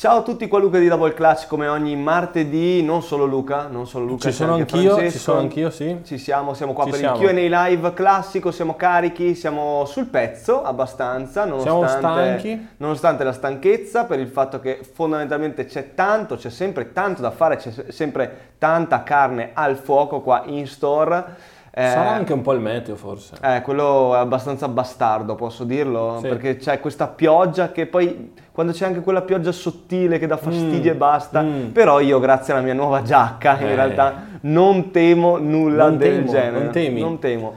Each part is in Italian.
Ciao a tutti qua Luca di Double Clutch come ogni martedì, non solo Luca, non solo Luca, ci sono anch'io, ci sono anch'io, sì. Ci siamo, siamo qua Ci per siamo. il Q&A live classico, siamo carichi, siamo sul pezzo abbastanza, nonostante, stanchi. nonostante la stanchezza, per il fatto che fondamentalmente c'è tanto, c'è sempre tanto da fare, c'è se- sempre tanta carne al fuoco qua in store. Eh, Sarà anche un po' il meteo forse. eh, quello è abbastanza bastardo, posso dirlo, Sì. perché c'è questa pioggia che poi, quando c'è anche quella pioggia sottile che dà fastidio Mm, e basta, mm. però io grazie alla mia nuova giacca in Eh. realtà non temo nulla Non del temo, genere. non temi. Non temo.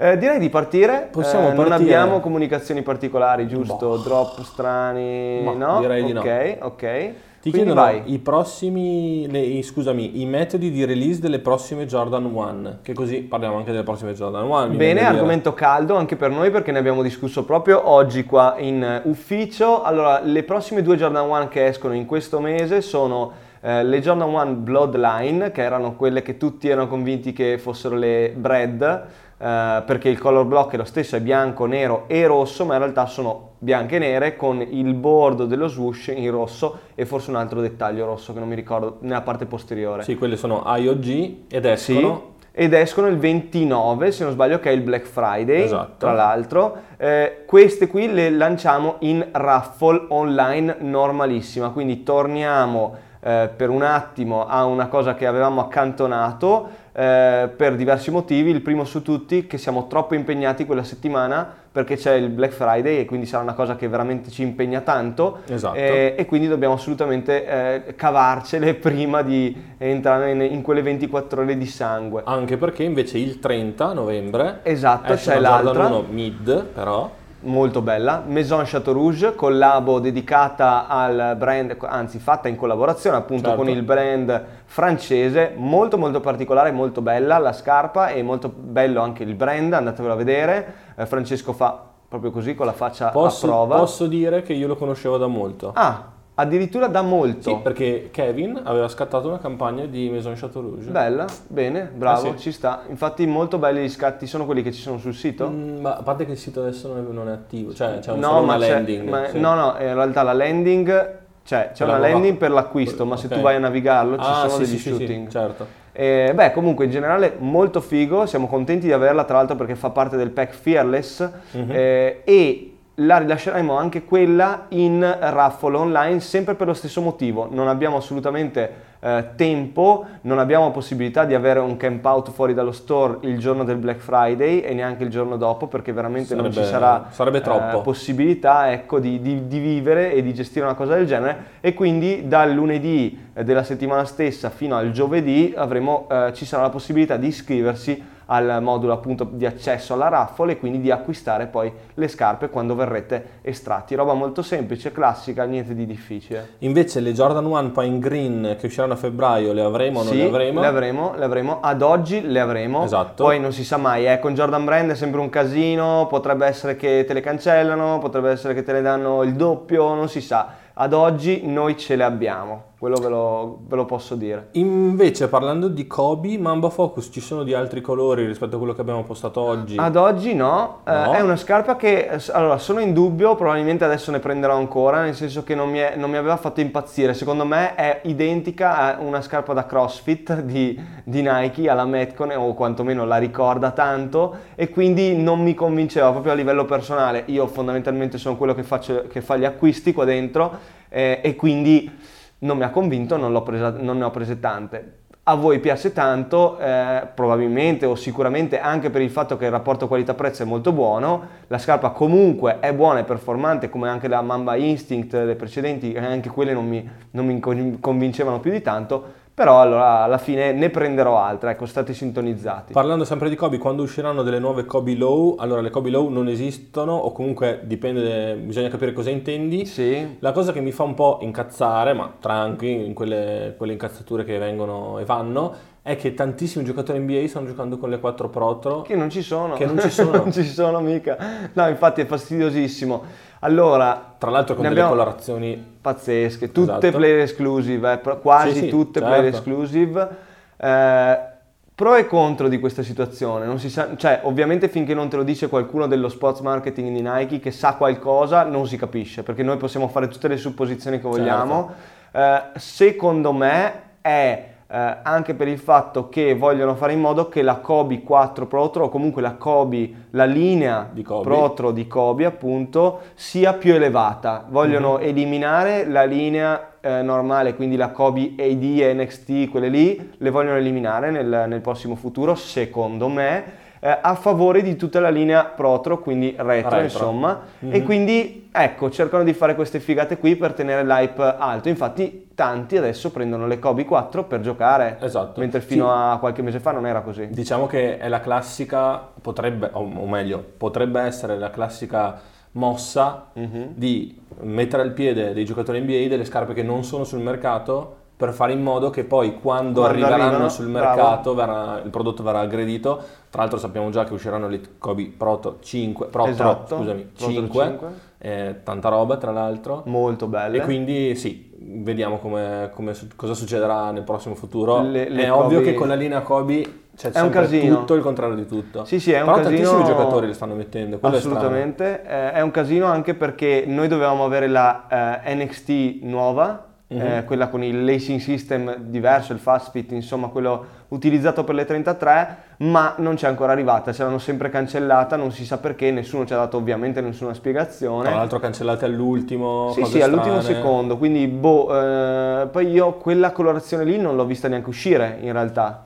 Eh, direi di partire, Possiamo Eh, non partire. abbiamo comunicazioni particolari, giusto? Boh. Drop strani, Ma no? direi di no. Ok, ok. Ti Quindi chiedono vai. i prossimi, le- scusami, i metodi di release delle prossime Jordan 1, che così parliamo anche delle prossime Jordan 1. mi viene Bene, argomento caldo anche per noi perché ne abbiamo discusso proprio oggi qua in eh, ufficio. Allora, le prossime due Jordan 1 che escono in questo mese sono eh, le Jordan 1 Bloodline, che erano quelle che tutti erano convinti che fossero le Bread, eh, perché il color block è lo stesso, è bianco, nero e rosso, ma in realtà sono bianche e nere con il bordo dello swoosh in rosso e forse un altro dettaglio rosso che non mi ricordo nella parte posteriore. Sì, quelle sono IOG ed Sì, escono. ed escono il 29, se non sbaglio, che è il Black Friday, Esatto. tra l'altro. Eh, queste qui le lanciamo in raffle online normalissima, quindi torniamo eh, per un attimo a una cosa che avevamo accantonato eh, per diversi motivi. Il primo su tutti che siamo troppo impegnati quella settimana perché c'è il Black Friday e quindi sarà una cosa che veramente ci impegna tanto Esatto. eh, e quindi dobbiamo assolutamente eh, cavarcele prima di entrare in, in quelle 24 ore di sangue. Anche perché invece il 30 novembre Esatto, c'è Jordan l'altra. 1 mid, però. Molto bella, Maison Chateau Rouge, collabo dedicata al brand, anzi fatta in collaborazione appunto Certo. con il brand francese, molto molto particolare, molto bella la scarpa e molto bello anche il brand, andatevelo a vedere, Eh, Francesco fa proprio così con la faccia a Posso, prova. posso dire che io lo conoscevo da molto. Ah, addirittura da molto. Sì, perché Kevin aveva scattato una campagna di Maison Chateau Rouge. Bella, bene, bravo, Eh sì. ci sta. Infatti molto belli gli scatti, sono quelli che ci sono sul sito? Mm, ma a parte che il sito adesso non è, non è attivo, cioè c'è un, no, una landing. ma- sì. no, no, in realtà la landing, cioè c'è Quella una landing per l'acquisto, ma se tu vai a navigarlo ci Ah, sono sì, degli shooting. certo. Eh, beh, comunque in generale molto figo, siamo contenti di averla tra l'altro perché fa parte del pack Fearless Mhm. eh, e la rilasceremo anche quella in raffle online sempre per lo stesso motivo. Non abbiamo assolutamente eh, tempo, non abbiamo possibilità di avere un camp out fuori dallo store il giorno del Black Friday e neanche il giorno dopo perché veramente non ci Sarebbe- sarà sarebbe eh, possibilità ecco, di, di- di vivere e di gestire una cosa del genere e quindi dal lunedì eh, della settimana stessa fino al giovedì avremo, eh, ci sarà la possibilità di iscriversi al modulo appunto di accesso alla raffle e quindi di acquistare poi le scarpe quando verrete estratti. Roba molto semplice, classica, niente di difficile. Invece le Jordan 1 Pine Green che usciranno a febbraio le avremo o non sì, le avremo? le avremo, le avremo. Ad oggi le avremo. Esatto. Poi non si sa mai, eh, con Jordan Brand è sempre un casino, potrebbe essere che te le cancellano, potrebbe essere che te ne danno il doppio, non si sa. Ad oggi noi ce le abbiamo, quello ve lo, ve lo posso dire. Invece parlando di Kobe, Mamba Focus ci sono di altri colori rispetto a quello che abbiamo postato oggi? Ad oggi no, eh, No? è una scarpa che eh, allora sono in dubbio, probabilmente adesso ne prenderò ancora, nel senso che non mi, è- non mi aveva fatto impazzire. Secondo me è identica a una scarpa da CrossFit di, di Nike alla Metcon, o quantomeno la ricorda tanto, e quindi non mi convinceva proprio a livello personale. Io fondamentalmente sono quello che, faccio, che fa gli acquisti qua dentro eh, e quindi non mi ha convinto, non, presa- non ne ho prese tante. A voi piace tanto, eh, probabilmente o sicuramente anche per il fatto che il rapporto qualità-prezzo è molto buono, la scarpa comunque è buona e performante come anche la Mamba Instinct, le precedenti, anche quelle non mi, non mi con- convincevano più di tanto, però allora alla fine ne prenderò altre, ecco, state sintonizzati. Parlando sempre di Kobe, quando usciranno delle nuove Kobe Low, allora le Kobe Low non esistono o comunque dipende, bisogna capire cosa intendi. Sì, La cosa che mi fa un po' incazzare, ma tranqui, in quelle, quelle incazzature che vengono e vanno, è che tantissimi giocatori NBA stanno giocando con le 4 Protro. che non ci sono. Che non ci sono. non ci sono mica. No, infatti è fastidiosissimo. Allora, Tra l'altro con delle colorazioni pazzesche, tutte Esatto. player exclusive, eh, quasi Sì, sì, tutte certo. player exclusive. Eh, Pro e contro di questa situazione, non si sa, cioè ovviamente finché non te lo dice qualcuno dello sports marketing di Nike che sa qualcosa non si capisce perché noi possiamo fare tutte le supposizioni che vogliamo. Certo. Eh, secondo me è eh, anche per il fatto che vogliono fare in modo che la Kobe 4 Protro o comunque la Kobe, la linea di Kobe. Protro di Kobe appunto sia più elevata. Vogliono mm-hmm. eliminare la linea eh, normale, quindi la Kobe AD NXT, quelle lì, le vogliono eliminare nel, nel prossimo futuro, secondo me. Eh, a favore di tutta la linea Protro, quindi retro, retro. insomma, mm-hmm. e quindi ecco, cercano di fare queste figate qui per tenere l'hype alto. Infatti, tanti adesso prendono le Kobe 4 per giocare, esatto. mentre fino sì. a qualche mese fa non era così. Diciamo che è la classica, potrebbe, o meglio, potrebbe essere la classica mossa mm-hmm. di mettere al piede dei giocatori NBA delle scarpe che non sono sul mercato per fare in modo che poi quando, quando arriveranno arrivano, sul mercato verrà, il prodotto verrà aggredito. Tra l'altro sappiamo già che usciranno le Kobe Proto 5, Proto, esatto, scusami, Proto 5, 5. Eh, tanta roba tra l'altro. Molto belle. E quindi sì, vediamo come, come, cosa succederà nel prossimo futuro. Le, le è Kobe... ovvio che con la linea Kobe cioè, è un casino. tutto il contrario di tutto. Sì, sì, è un Però casino. tantissimi giocatori li stanno mettendo. Assolutamente. È, eh, è, un casino anche perché noi dovevamo avere la eh, NXT nuova, mm-hmm. eh, quella con il lacing system diverso, il fast fit, insomma, quello utilizzato per le 33, ma non c'è ancora arrivata. Ce l'hanno sempre cancellata, non si sa perché, nessuno ci ha dato ovviamente nessuna spiegazione. Tra l'altro cancellate all'ultimo. Sì, sì, all'ultimo secondo. Quindi, boh, eh, poi io quella colorazione lì non l'ho vista neanche uscire in realtà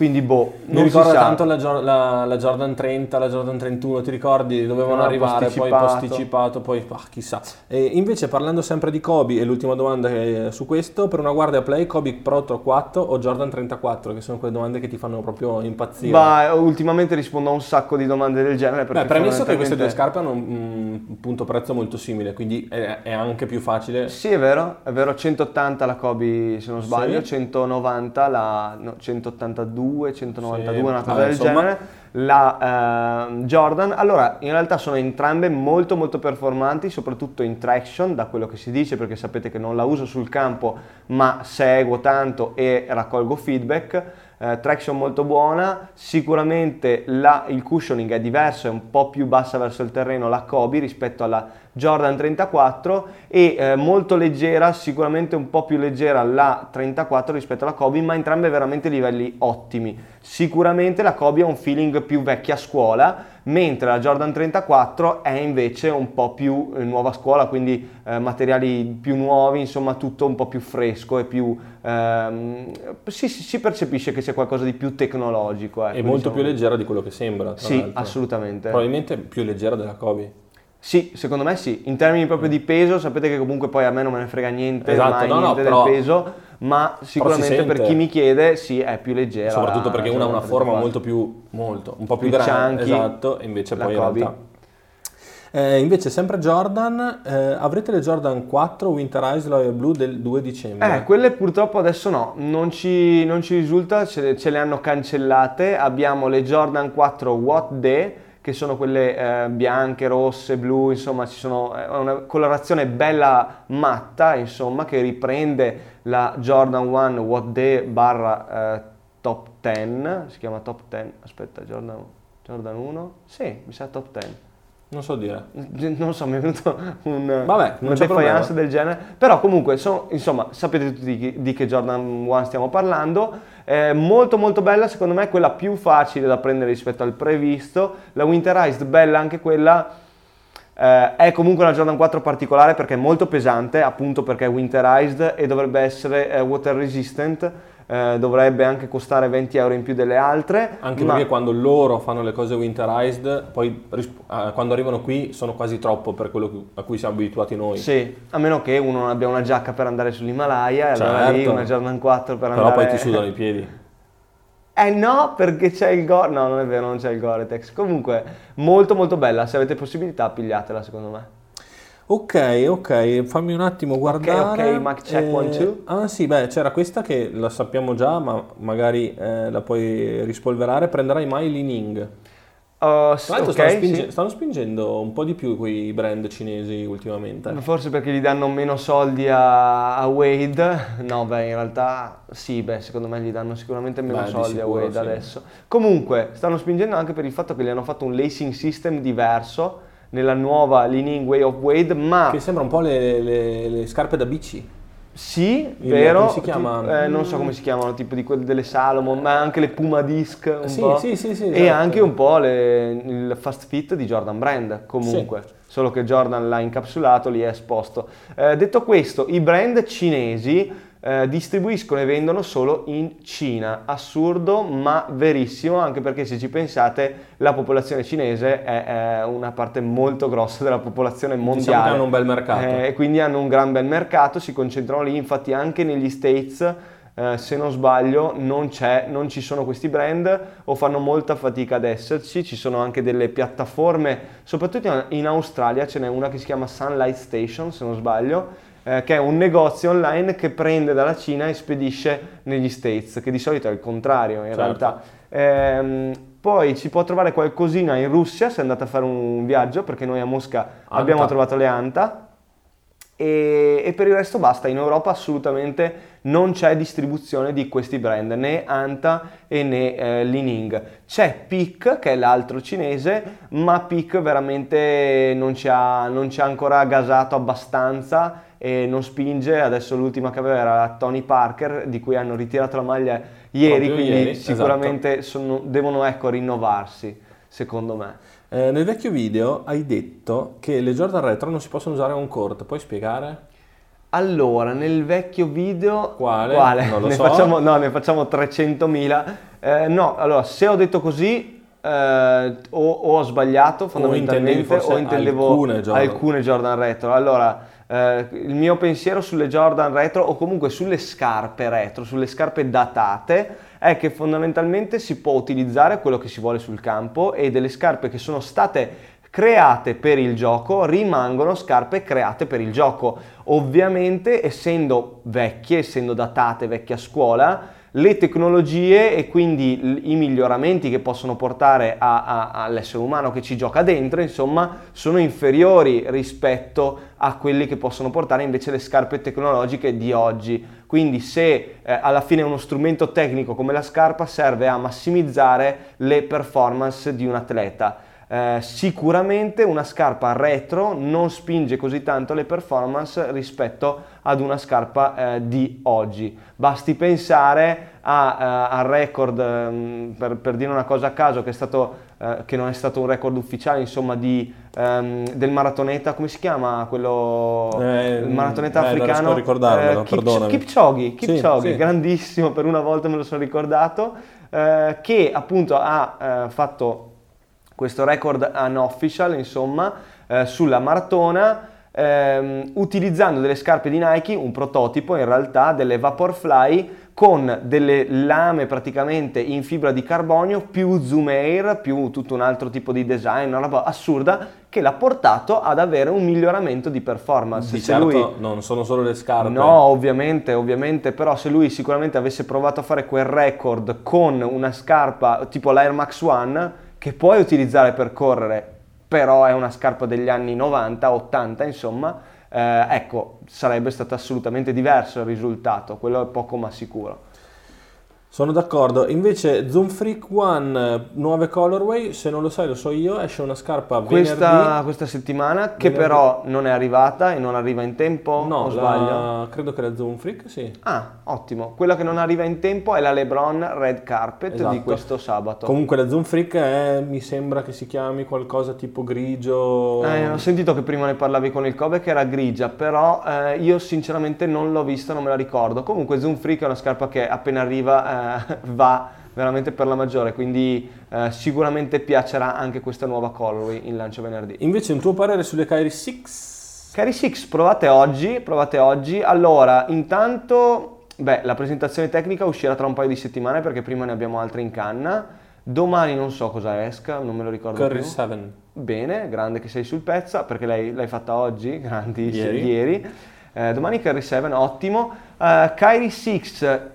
quindi boh, mi ricordo tanto la, la, la, Jordan 30, la Jordan 31, ti ricordi? Dovevano arrivare, posticipato. poi posticipato, poi ah, chissà. E invece parlando sempre di Kobe, e l'ultima domanda è su questo, per una guardia play, Kobe Pro 4 o Jordan 34, che sono quelle domande che ti fanno proprio impazzire. Ma ultimamente rispondo a un sacco di domande del genere. Beh, premesso che queste due scarpe hanno un punto prezzo molto simile, quindi è, è, anche più facile. Sì, è vero, è vero, 180 la Kobe se non sbaglio, sì. 190 la no, 182 192, 192, sì, una cosa ah, del insomma. genere. La uh, Jordan, allora in realtà sono entrambe molto molto performanti, soprattutto in traction, da quello che si dice, perché sapete che non la uso sul campo, ma seguo tanto e raccolgo feedback. Uh, traction molto buona, sicuramente la, il cushioning è diverso, è un po' più bassa verso il terreno la Kobe rispetto alla Jordan 34 e eh, molto leggera, sicuramente un po' più leggera la 34 rispetto alla Kobe, ma entrambe veramente livelli ottimi. Sicuramente la Kobe ha un feeling più vecchia scuola, mentre la Jordan 34 è invece un po' più eh, nuova scuola, quindi eh, materiali più nuovi, insomma tutto un po' più fresco e più... Ehm, si, si, percepisce che c'è qualcosa di più tecnologico. Ecco, e molto diciamo. più leggera di quello che sembra. sì, l'altro. assolutamente. Probabilmente più leggera della Kobe. Sì, secondo me sì. In termini proprio di peso, sapete che comunque poi a me non me ne frega niente, esatto, no, niente no, però, del peso, ma sicuramente per chi mi chiede sì, è più leggera. Soprattutto perché una ha una forma molto più, molto, un po' più, più grande, chunky, esatto, invece poi in realtà... Eh, invece sempre Jordan, eh, avrete le Jordan 4 Winter Ice Loyal Blue del 2 dicembre? Eh, quelle purtroppo adesso no, non ci, non ci risulta, ce, ce le hanno cancellate, abbiamo le Jordan 4 What Day che sono quelle eh, bianche, rosse, blu, insomma ci sono, è una colorazione bella matta, insomma, che riprende la Jordan 1 What Day barra eh, Top 10, si chiama Top 10, aspetta, Jordan, Jordan 1? Sì, mi sa Top 10. Non so dire. Non so, mi è venuto un, Vabbè, una defiance del genere. Però comunque, so, insomma, sapete tutti di, di, che Jordan 1 stiamo parlando. Eh, molto molto bella, secondo me quella più facile da prendere rispetto al previsto. La Winterized, bella anche quella. Eh, è comunque una Jordan 4 particolare perché è molto pesante, appunto perché è winterized e dovrebbe essere eh, water resistant eh, dovrebbe anche costare 20 euro in più delle altre. Anche ma... perché quando loro fanno le cose winterized, poi eh, quando arrivano qui sono quasi troppo per quello a cui siamo abituati noi. Sì, a meno che uno non abbia una giacca per andare sull'Himalaya, certo. allora lì certo. una Jordan 4 per Però andare... Però poi ti sudano i piedi. Eh no, perché c'è il Gore. No, non è vero, non c'è il Gore-Tex. Comunque, molto molto bella. Se avete possibilità, pigliatela, secondo me. Ok, ok, fammi un attimo guardare. Ok, ok, Mac check 1, 2. Eh, ah sì, beh, c'era questa che la sappiamo già, ma magari eh, la puoi rispolverare. Prenderai mai Li Ning? Uh, s- Tra l'altro ok, stanno, spinge- sì. stanno spingendo un po' di più quei brand cinesi ultimamente. Forse perché gli danno meno soldi a, a Wade. No, beh, in realtà sì, beh, secondo me gli danno sicuramente meno Beh, di soldi a sicuro, Wade sì. adesso. Comunque, stanno spingendo anche per il fatto che gli hanno fatto un lacing system diverso nella nuova Leaning Way of Wade, ma Che sembra un po' le, le- le scarpe da bici. sì, Il- vero. come si chiama? ti- eh, non so come si chiamano, tipo di quelle delle Salomon, ma anche le Puma Disc un Sì, po'. sì, sì, sì, E esatto. anche un po' le- il fast fit di Jordan Brand, comunque. Solo che Jordan l'ha incapsulato, lì è esposto. Eh, detto questo, i brand cinesi eh, distribuiscono e vendono solo in Cina. Assurdo, ma verissimo, anche perché se ci pensate, la popolazione cinese è, è una parte molto grossa della popolazione mondiale. Diciamo hanno un bel mercato. Eh, quindi hanno un gran bel mercato, si concentrano lì, infatti anche negli States, eh, se non sbaglio, non, c'è, non ci sono questi brand o fanno molta fatica ad esserci, ci sono anche delle piattaforme, soprattutto in- Australia ce n'è una che si chiama Sunlight Station, se non sbaglio, eh, che è un negozio online che prende dalla Cina e spedisce negli States, che di solito è il contrario in Certo. realtà. Ehm, poi ci può trovare qualcosina in Russia se andate a fare un viaggio, perché noi a Mosca abbiamo trovato le Anta. E, e per il resto basta, in Europa assolutamente non c'è distribuzione di questi brand, né Anta e né eh, Lining. C'è Peak, che è l'altro cinese, ma Peak veramente non ci ha, non ci ha ancora gasato abbastanza e non spinge. Adesso l'ultima che aveva era Tony Parker, di cui hanno ritirato la maglia ieri, Proprio quindi ieri, esatto. sicuramente sono- devono ecco, rinnovarsi, secondo me. Eh, nel vecchio video hai detto che le Jordan Retro non si possono usare on court, puoi spiegare? Allora, nel vecchio video... Quale? Non lo ne so. Facciamo, no, ne facciamo 300.000. Eh, no, allora, se ho detto così, eh, o, o ho sbagliato fondamentalmente, forse o intendevo alcune Jordan. alcune Jordan Retro. Allora, eh, il mio pensiero sulle Jordan Retro, o comunque sulle scarpe retro, sulle scarpe datate, è che fondamentalmente si può utilizzare quello che si vuole sul campo e delle scarpe che sono state create per il gioco rimangono scarpe create per il gioco. Ovviamente, essendo vecchie, essendo datate, vecchie a scuola, le tecnologie e quindi i miglioramenti che possono portare a- a- all'essere umano che ci gioca dentro, insomma, sono inferiori rispetto a quelli che possono portare invece le scarpe tecnologiche di oggi. Quindi se eh, alla fine uno strumento tecnico come la scarpa serve a massimizzare le performance di un atleta. Eh, sicuramente una scarpa retro non spinge così tanto le performance rispetto ad una scarpa eh, di oggi. Basti pensare a, eh, al record, ehm, per, per dire una cosa a caso, che, è stato, eh, che non è stato un record ufficiale, insomma, di, ehm, del maratoneta, come si chiama quello? Eh, il maratoneta eh, africano? ricordarmelo, Kip- perdonami. Kipchoge, Kipchoge, Sì, sì. grandissimo, per una volta me lo sono ricordato, eh, che appunto ha eh, fatto questo record unofficial, insomma, eh, sulla maratona, ehm, utilizzando delle scarpe di Nike, un prototipo in realtà, delle Vaporfly, con delle lame praticamente in fibra di carbonio, più zoom air, più tutto un altro tipo di design, una roba assurda, che l'ha portato ad avere un miglioramento di performance. Di Se certo lui- non sono solo le scarpe. No, ovviamente, ovviamente, però se lui sicuramente avesse provato a fare quel record con una scarpa tipo l'Air Max One, che puoi utilizzare per correre, però è una scarpa degli anni 90, 80, insomma, eh, ecco, sarebbe stato assolutamente diverso il risultato, quello è poco ma sicuro. Sono d'accordo. Invece Zoom Freak One, eh, nuove colorway, se non lo sai lo so io, esce una scarpa Questa, venerdì. questa settimana, che Venerdì. però non è arrivata e non arriva in tempo, No, o la- sbaglio? credo che la Zoom Freak, sì. Ah, ottimo. Quella che non arriva in tempo è la LeBron Red Carpet di Esatto. questo sabato. Comunque la Zoom Freak è, mi sembra che si chiami qualcosa tipo grigio. Eh, ho sentito che prima ne parlavi con il Kobe che era grigia, però eh, io sinceramente non l'ho vista, non me la ricordo. Comunque Zoom Freak è una scarpa che appena arriva eh, va veramente per la maggiore, quindi eh, sicuramente piacerà anche questa nuova colorway in lancio venerdì. Invece un tuo parere sulle Kyrie 6? Cari Six, provate oggi, provate oggi. Allora, intanto, beh, la presentazione tecnica uscirà tra un paio di settimane perché prima ne abbiamo altre in canna. Domani non so cosa esca, non me lo ricordo Curry più. 7. Bene, grande che sei sul pezzo, perché l'hai, l'hai fatta oggi, grandi Ieri. ieri. Eh, domani Carry 7, ottimo. Uh, Kyrie 6,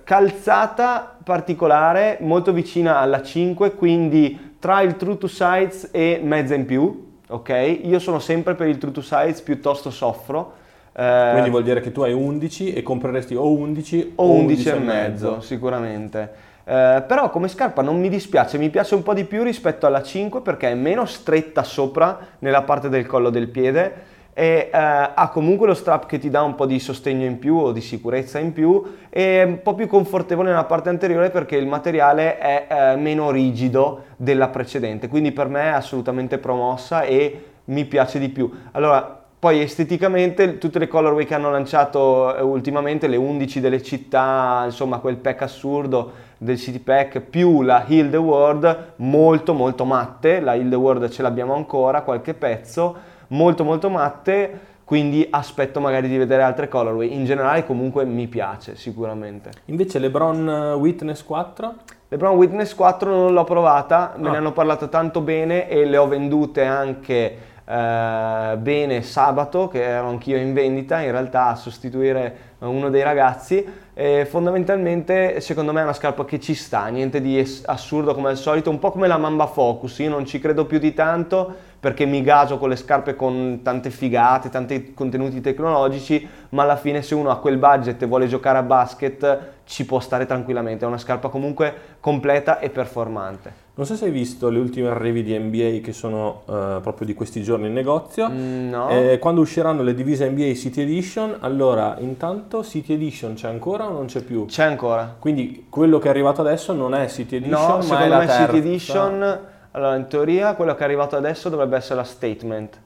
calzata particolare, molto vicina alla 5, quindi tra il true to size e mezza in più, ok? Io sono sempre per il true to size, piuttosto soffro. Uh, quindi vuol dire che tu hai 11 e compreresti o 11 o 11, 11 e mezzo, sicuramente. Uh, però come scarpa non mi dispiace, mi piace un po' di più rispetto alla 5 perché è meno stretta sopra nella parte del collo del piede e eh, ha comunque lo strap che ti dà un po' di sostegno in più o di sicurezza in più e è un po' più confortevole nella parte anteriore perché il materiale è eh, meno rigido della precedente, quindi per me è assolutamente promossa e mi piace di più. Allora, poi esteticamente tutte le colorway che hanno lanciato eh, ultimamente, le 11 delle città, insomma quel pack assurdo del City Pack più la Heal the World, molto molto matte, la Heal the World ce l'abbiamo ancora, qualche pezzo molto molto matte, quindi aspetto magari di vedere altre colorway. In generale comunque mi piace sicuramente. Invece LeBron eh, Witness 4? LeBron Witness 4 non l'ho provata, me ne ah. hanno parlato tanto bene e le ho vendute anche eh, bene sabato, che ero anch'io in vendita, in realtà a sostituire uno dei ragazzi. E fondamentalmente secondo me è una scarpa che ci sta, niente di assurdo come al solito, un po' come la Mamba Focus, io non ci credo più di tanto, perché mi gaso con le scarpe con tante figate, tanti contenuti tecnologici, ma alla fine se uno ha quel budget e vuole giocare a basket ci può stare tranquillamente, è una scarpa comunque completa e performante. Non so se hai visto le ultime arrivi di NBA che sono uh, proprio di questi giorni in negozio. Mm, no. Eh, quando usciranno le divise NBA City Edition, allora intanto City Edition c'è ancora o non c'è più? C'è ancora. Quindi quello che è arrivato adesso non è City Edition, no, ma è la me terza. City Edition allora, in teoria quello che è arrivato adesso dovrebbe essere la statement.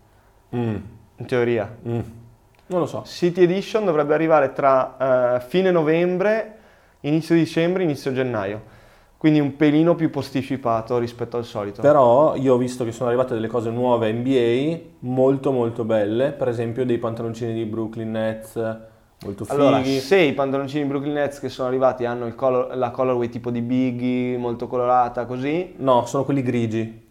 Mm. In teoria. Mm. Non lo so. City Edition dovrebbe arrivare tra uh, fine novembre, inizio dicembre, inizio gennaio. Quindi un pelino più posticipato rispetto al solito. Però io ho visto che sono arrivate delle cose nuove NBA molto molto belle, per esempio dei pantaloncini di Brooklyn Nets Molto fighi. Allora, se i pantaloncini Brooklyn Nets che sono arrivati hanno color, la colorway tipo di Biggie, molto colorata, così? No, sono quelli grigi.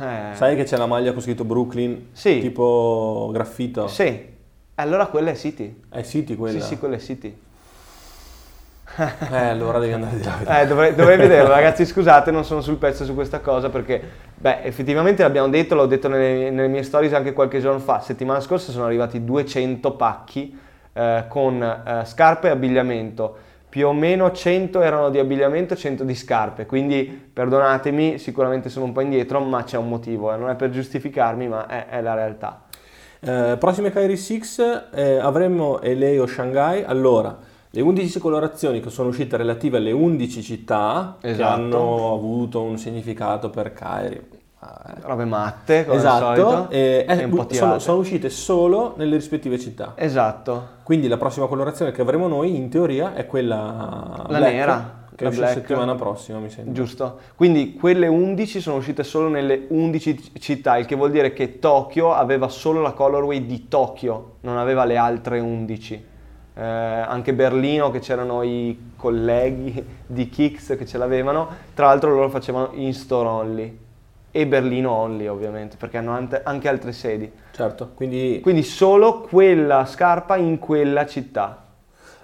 Eh. Sai che c'è la maglia con scritto Brooklyn? Sì. Tipo graffito? Sì. Allora quella è City. È City quella? Sì, sì, quella è City. eh, allora devi andare di là. Eh, dovrei, dovrei vederlo, ragazzi. Scusate, non sono sul pezzo su questa cosa perché, beh, effettivamente l'abbiamo detto, l'ho detto nelle, nelle mie stories anche qualche giorno fa. Settimana scorsa sono arrivati 200 pacchi eh, con eh, scarpe e abbigliamento. Più o meno 100 erano di abbigliamento e 100 di scarpe, quindi perdonatemi, sicuramente sono un po' indietro, ma c'è un motivo, eh. non è per giustificarmi, ma è, è la realtà. Eh, prossime Kairi 6 eh, avremo LA o Shanghai. Allora, le 11 colorazioni che sono uscite relative alle 11 città esatto. che hanno avuto un significato per Kairi robe matte come esatto e, eh, sono, sono, uscite solo nelle rispettive città. Esatto. Quindi la prossima colorazione che avremo noi in teoria è quella la black, nera che la black. settimana prossima mi sembra. Giusto. Quindi quelle 11 sono uscite solo nelle 11 città il che vuol dire che Tokyo aveva solo la colorway di Tokyo non aveva le altre 11 eh, anche Berlino che c'erano i colleghi di Kicks che ce l'avevano tra l'altro loro facevano in store only e Berlino Only ovviamente, perché hanno anche altre sedi. Certo, quindi... Quindi solo quella scarpa in quella città.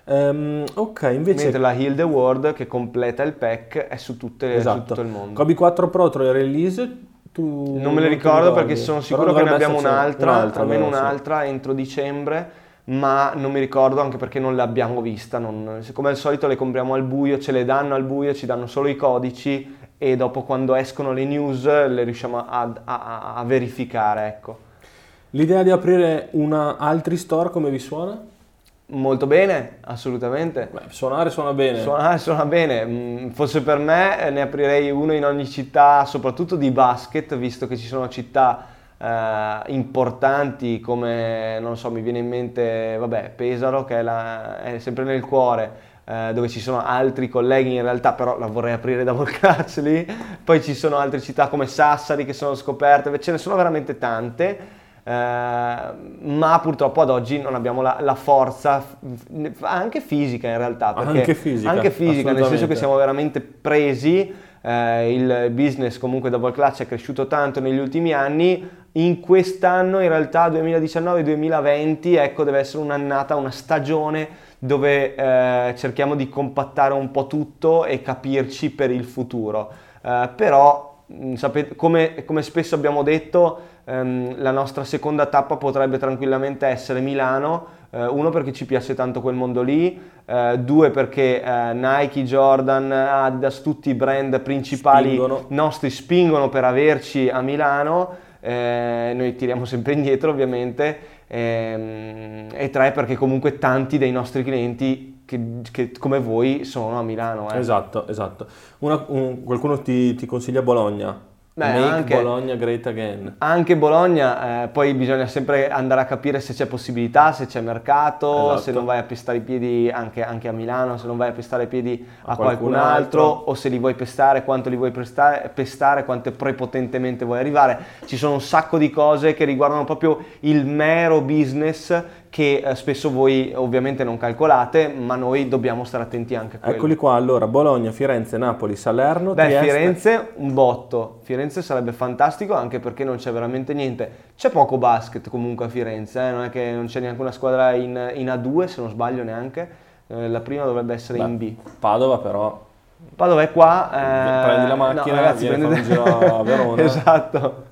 Um, ok, invece... Mentre la Heal the World che completa il pack è su, tutte, esatto. su tutto il mondo. Kobe 4 Pro 3 release, tu... Non me le ricordo perché sono sicuro che ne abbiamo un'altra, un'altra almeno un'altra sì. entro dicembre ma non mi ricordo anche perché non l'abbiamo vista. Non, come al solito le compriamo al buio, ce le danno al buio, ci danno solo i codici e dopo quando escono le news le riusciamo a, a, a verificare. Ecco. L'idea di aprire una altri store come vi suona? Molto bene, assolutamente. Beh, suonare suona bene. Suonare suona bene. Mm, fosse per me ne aprirei uno in ogni città, soprattutto di basket, visto che ci sono città eh, importanti come, non so, mi viene in mente, vabbè, Pesaro, che è, la, è sempre nel cuore, eh, dove ci sono altri colleghi in realtà, però la vorrei aprire da Volcruz lì. Poi ci sono altre città come Sassari che sono scoperte, ce ne sono veramente tante. Eh, ma purtroppo ad oggi non abbiamo la, la, forza anche fisica in realtà anche fisica, anche fisica nel senso che siamo veramente presi eh, il business comunque Double Clutch è cresciuto tanto negli ultimi anni, in quest'anno in realtà 2019-2020 ecco deve essere un'annata, una stagione dove eh, cerchiamo di compattare un po' tutto e capirci per il futuro. Eh, però mm, sapete, come, come, spesso abbiamo detto ehm, la nostra seconda tappa potrebbe tranquillamente essere Milano, eh, uno perché ci piace tanto quel mondo lì, eh, due perché eh, Nike, Jordan, Adidas, tutti i brand principali spingono. nostri spingono per averci a Milano, eh, noi tiriamo sempre indietro ovviamente, ehm, e tre perché comunque tanti dei nostri clienti che, che, come voi sono a Milano. Eh. Esatto, esatto. Una, un, qualcuno ti, ti, consiglia Bologna? Beh, anche, Bologna great again. Anche Bologna, eh, poi bisogna sempre andare a capire se c'è possibilità, se c'è mercato, esatto. se non vai a pestare i piedi anche, anche, a Milano, se non vai a pestare i piedi a, a qualcun, qualcun altro, altro, o se li vuoi pestare, quanto li vuoi pestare, pestare, quanto prepotentemente vuoi arrivare. Ci sono un sacco di cose che riguardano proprio il mero business che eh, spesso voi ovviamente non calcolate, ma noi dobbiamo stare attenti anche a quello. Eccoli qua, allora Bologna, Firenze, Napoli, Salerno, Beh, Trieste. Firenze un botto. Firenze sarebbe fantastico anche perché non c'è veramente niente. C'è poco basket comunque a Firenze, eh? non è che non c'è neanche una squadra in, in A2, se non sbaglio neanche. Eh, la prima dovrebbe essere Beh, in B. Padova però Padova è qua. Eh... Prendi la macchina, no, ragazzi, vieni prendete... a Verona. esatto.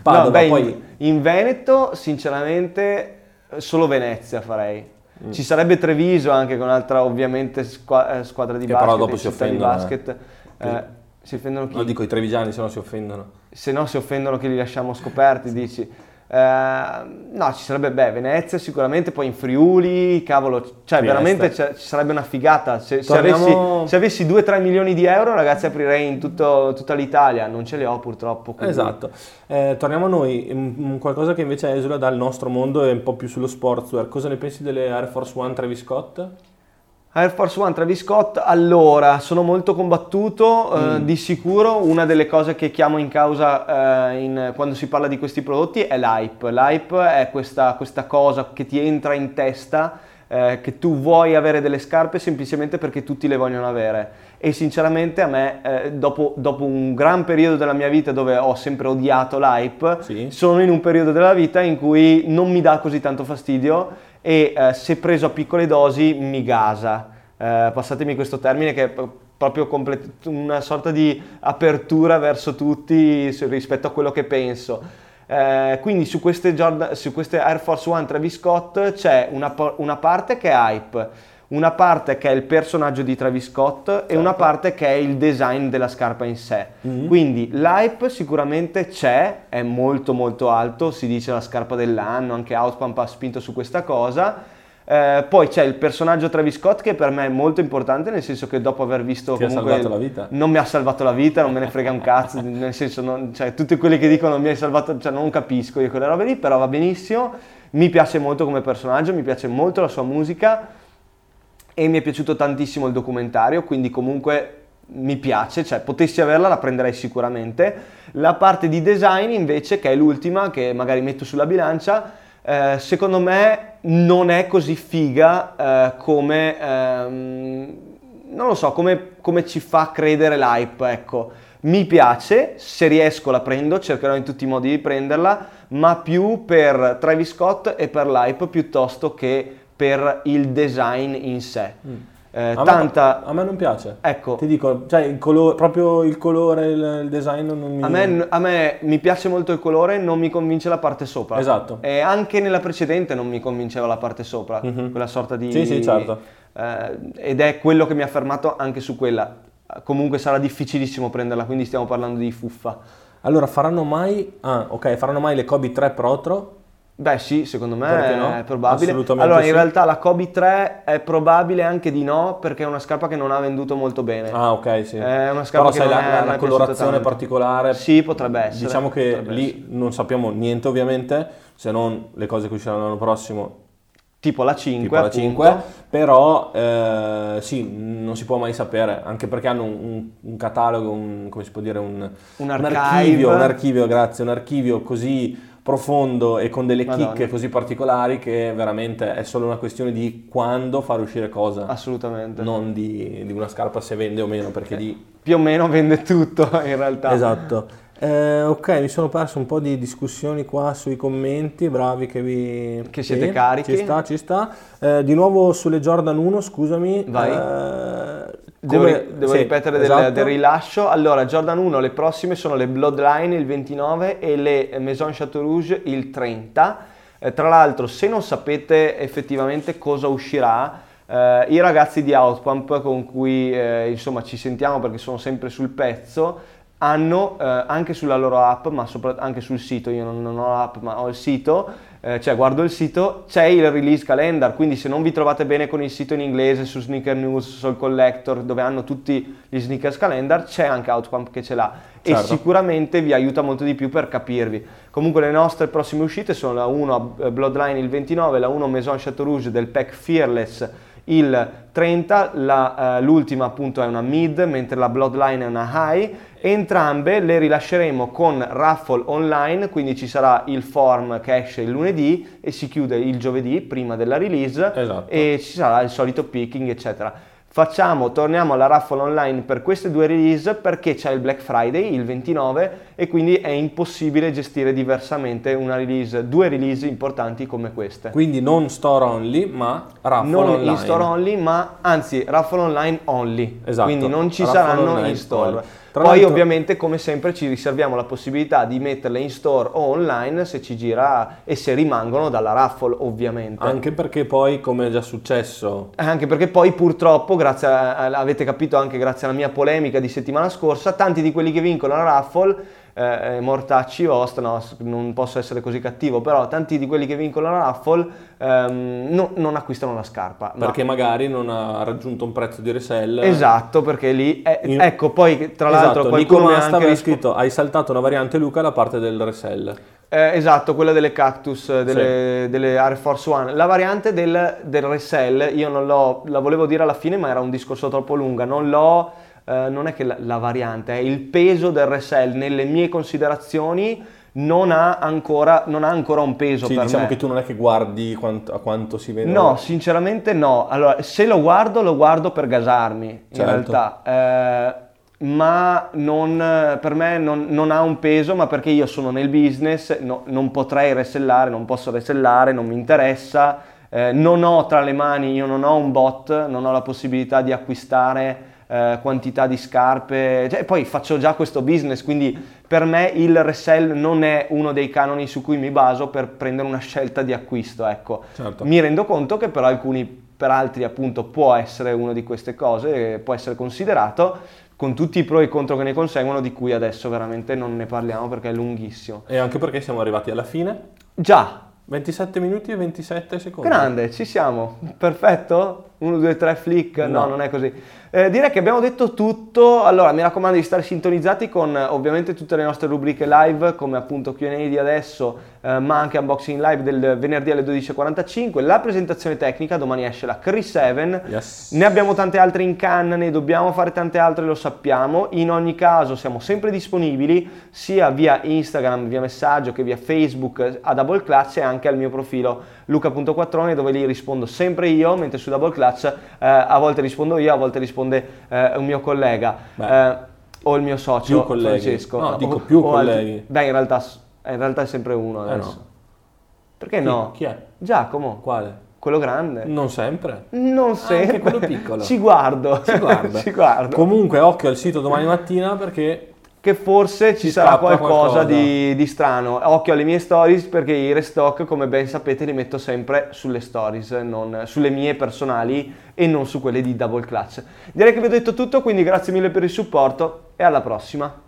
Padova, no, beh, poi... in, in Veneto, sinceramente, solo Venezia farei. Mm. Ci sarebbe Treviso anche con un'altra ovviamente squa- eh, squadra di che basket. Però dopo si offendono. Basket. Eh. Eh, si offendono chi? No, dico i trevigiani, se no si offendono. Se no si offendono che li lasciamo scoperti, dici. Eh, no, ci sarebbe, beh, Venezia sicuramente, poi in Friuli, cavolo, cioè veramente ci sarebbe una figata. Se, Torniamo... se, avessi, se avessi 2-3 milioni di euro, ragazzi, aprirei in tutto, tutta l'Italia, non ce li ho purtroppo. Quindi... Esatto. Eh, torniamo a noi, qualcosa che invece esula dal nostro mondo e un po' più sullo sportswear. Cosa ne pensi delle Air Force One Travis Scott? Air Force One Travis Scott, allora sono molto combattuto, eh, mm. eh, di sicuro una delle cose che chiamo in causa eh, in, quando si parla di questi prodotti è l'hype. L'hype è questa, questa cosa che ti entra in testa, eh, che tu vuoi avere delle scarpe semplicemente perché tutti le vogliono avere. E sinceramente a me, eh, dopo, dopo, un gran periodo della mia vita dove ho sempre odiato l'hype, sì. sono in un periodo della vita in cui non mi dà così tanto fastidio e eh, se preso a piccole dosi mi gasa. Eh, passatemi questo termine che è proprio complet- una sorta di apertura verso tutti rispetto a quello che penso. Eh, quindi su queste, Jordan, su queste, Air Force One Travis Scott c'è una, una parte che è hype, una parte che è il personaggio di Travis Scott certo. e una parte che è il design della scarpa in sé. Mm-hmm. Quindi l'hype sicuramente c'è, è molto molto alto, si dice la scarpa dell'anno, anche Outpump ha spinto su questa cosa. Eh, poi c'è il personaggio Travis Scott che per me è molto importante, nel senso che dopo aver visto Ti comunque, ha salvato la vita. non mi ha salvato la vita, non me ne frega un cazzo, nel senso, non, cioè, tutti quelli che dicono mi hai salvato, cioè, non capisco io quelle robe lì, però va benissimo, mi piace molto come personaggio, mi piace molto la sua musica e mi è piaciuto tantissimo il documentario, quindi comunque mi piace, cioè potessi averla la prenderei sicuramente. La parte di design invece, che è l'ultima, che magari metto sulla bilancia, eh, secondo me non è così figa eh, come, ehm, non lo so, come, come ci fa credere l'hype, ecco. Mi piace, se riesco la prendo, cercherò in tutti i modi di prenderla, ma più per Travis Scott e per l'hype piuttosto che per il design in sé. Mm. Eh, a, tanta... me, a, me, non piace. Ecco. Ti dico, cioè il colore, proprio il colore, il, il design non mi... A me, a me, mi piace molto il colore, non mi convince la parte sopra. Esatto. E anche nella precedente non mi convinceva la parte sopra, mm-hmm. quella sorta di... Sì, sì, certo. Eh, ed è quello che mi ha fermato anche su quella. Comunque sarà difficilissimo prenderla, quindi stiamo parlando di fuffa. Allora, faranno mai... Ah, ok, faranno mai le Kobe 3 Protro? Beh sì, secondo me no? è probabile. Allora, in sì. realtà la Kobe 3 è probabile anche di no, perché è una scarpa che non ha venduto molto bene. Ah, ok, sì. È una scarpa Però che sai, la, la colorazione particolare. Sì, potrebbe essere. Diciamo che potrebbe lì essere. non sappiamo niente ovviamente, se non le cose che usciranno l'anno prossimo. Tipo la 5, tipo la 5 però eh, sì, non si può mai sapere, anche perché hanno un, un catalogo, un, come si può dire, un, un, archivio, un archivio, grazie, un archivio così profondo e con delle Madonna. chicche così particolari che veramente è solo una questione di quando far uscire cosa. Assolutamente. Non di, di una scarpa se vende o meno, perché eh. lì più o meno vende tutto in realtà. Esatto. Eh, ok, mi sono perso un po' di discussioni qua sui commenti, bravi che vi... Che siete sì, carichi. Ci sta, ci sta. Eh, di nuovo sulle Jordan 1, scusami. Vai. Devo, devo sì, ripetere del, esatto. del rilascio. Allora, Jordan 1, le prossime sono le Bloodline il 29 e le Maison Chateau Rouge il 30. Eh, tra l'altro, se non sapete effettivamente cosa uscirà, eh, i ragazzi di Outpump con cui eh, insomma ci sentiamo perché sono sempre sul pezzo, hanno eh, anche sulla loro app, ma sopra- anche sul sito, io non, non ho l'app ma ho il sito, eh, cioè guardo il sito, c'è il release calendar, quindi se non vi trovate bene con il sito in inglese su Sneaker News, sul Collector, dove hanno tutti gli sneakers calendar, c'è anche Outpump che ce l'ha e Certo. sicuramente vi aiuta molto di più per capirvi. Comunque le nostre prossime uscite sono la 1 eh, Bloodline il 29, la 1 Maison Chateau Rouge del pack Fearless il 30, la, eh, l'ultima appunto è una mid, mentre la Bloodline è una high. Entrambe le rilasceremo con raffle online, quindi ci sarà il form che esce il lunedì e si chiude il giovedì prima della release Esatto. e ci sarà il solito picking eccetera. Facciamo, torniamo alla raffle online per queste due release perché c'è il Black Friday il 29 e quindi è impossibile gestire diversamente una release, due release importanti come queste Quindi non store only, ma raffle non online. in store only, ma anzi raffle online only. Esatto, Quindi non ci raffle saranno in store. only. Tra Poi ovviamente come sempre ci riserviamo la possibilità di metterle in store o online se ci gira e se rimangono dalla raffle ovviamente. Anche perché poi, come è già successo, Eh, Anche perché poi purtroppo, grazie a- avete capito anche grazie alla mia polemica di settimana scorsa, tanti di quelli che vincono la raffle, eh, eh, mortacci vostri, no, non posso essere così cattivo, però tanti di quelli che vincono la raffle ehm, no- non acquistano la scarpa. ma- perché magari non ha raggiunto un prezzo di resell. Esatto, perché lì, è- In- ecco, poi tra l'altro esatto, qualcuno Nico mi ha Masta aveva rispo- scritto hai saltato una variante Luca la parte del resell. Eh, esatto, quella delle Cactus, eh, delle, delle Air Force One. La variante del, del resell, io non l'ho, la volevo dire alla fine, ma era un discorso troppo lunga. Non l'ho, eh, non è che la, la variante, è il peso del resell nelle mie considerazioni non ha ancora, non ha ancora un peso Sì, per diciamo me. che tu non è che guardi quanto- a quanto si vede. No, sinceramente no. Allora, se lo guardo, lo guardo per gasarmi, in Certo. realtà. Eh, ma non, per me non, non ha un peso, ma perché io sono nel business, no- non potrei resellare, non posso resellare, non mi interessa. eh, non ho tra le mani, io non ho un bot, non ho la possibilità di acquistare eh, quantità di scarpe, cioè, poi faccio già questo business, quindi per me il resell non è uno dei canoni su cui mi baso per prendere una scelta di acquisto, ecco. Certo. Mi rendo conto che per alcuni, per altri appunto può essere una di queste cose, eh, può essere considerato con tutti i pro e i contro che ne conseguono, di cui adesso veramente non ne parliamo perché è lunghissimo. E anche perché siamo arrivati alla fine. Già, 27 minuti e 27 secondi. grande, ci siamo, perfetto? 1, 2, 3 flick? No, No. non è così. Eh, direi che abbiamo detto tutto, allora mi raccomando di stare sintonizzati con eh, ovviamente tutte le nostre rubriche live come appunto Q&A di adesso, eh, ma anche unboxing live del venerdì alle 12.45, la presentazione tecnica, domani esce la Cree 7, Yes. Ne abbiamo tante altre in canna, ne dobbiamo fare tante altre, lo sappiamo. In ogni caso siamo sempre disponibili sia via Instagram, via messaggio che via Facebook eh, a Double Clutch e anche al mio profilo luca.quattrone dove lì rispondo sempre io, mentre su Double Clutch eh, a volte rispondo io, a volte risponde eh, un mio collega eh, o il mio socio. Francesco. No, dico O- più o altri- colleghi. Beh, in realtà, in realtà è sempre uno Eh adesso. no. Perché Chi- no? Chi è? Giacomo, Quale? quello grande. Non sempre. Non sempre. Anche quello piccolo. Ci guardo. Si guarda. Ci guardo. Comunque, occhio al sito domani mattina perché che forse ci, Ci sarà qualcosa, qualcosa. Di, di strano. Occhio alle mie stories perché i restock, come ben sapete, li metto sempre sulle stories, non sulle mie personali e non su quelle di Double Clutch. Direi che vi ho detto tutto, quindi grazie mille per il supporto e alla prossima.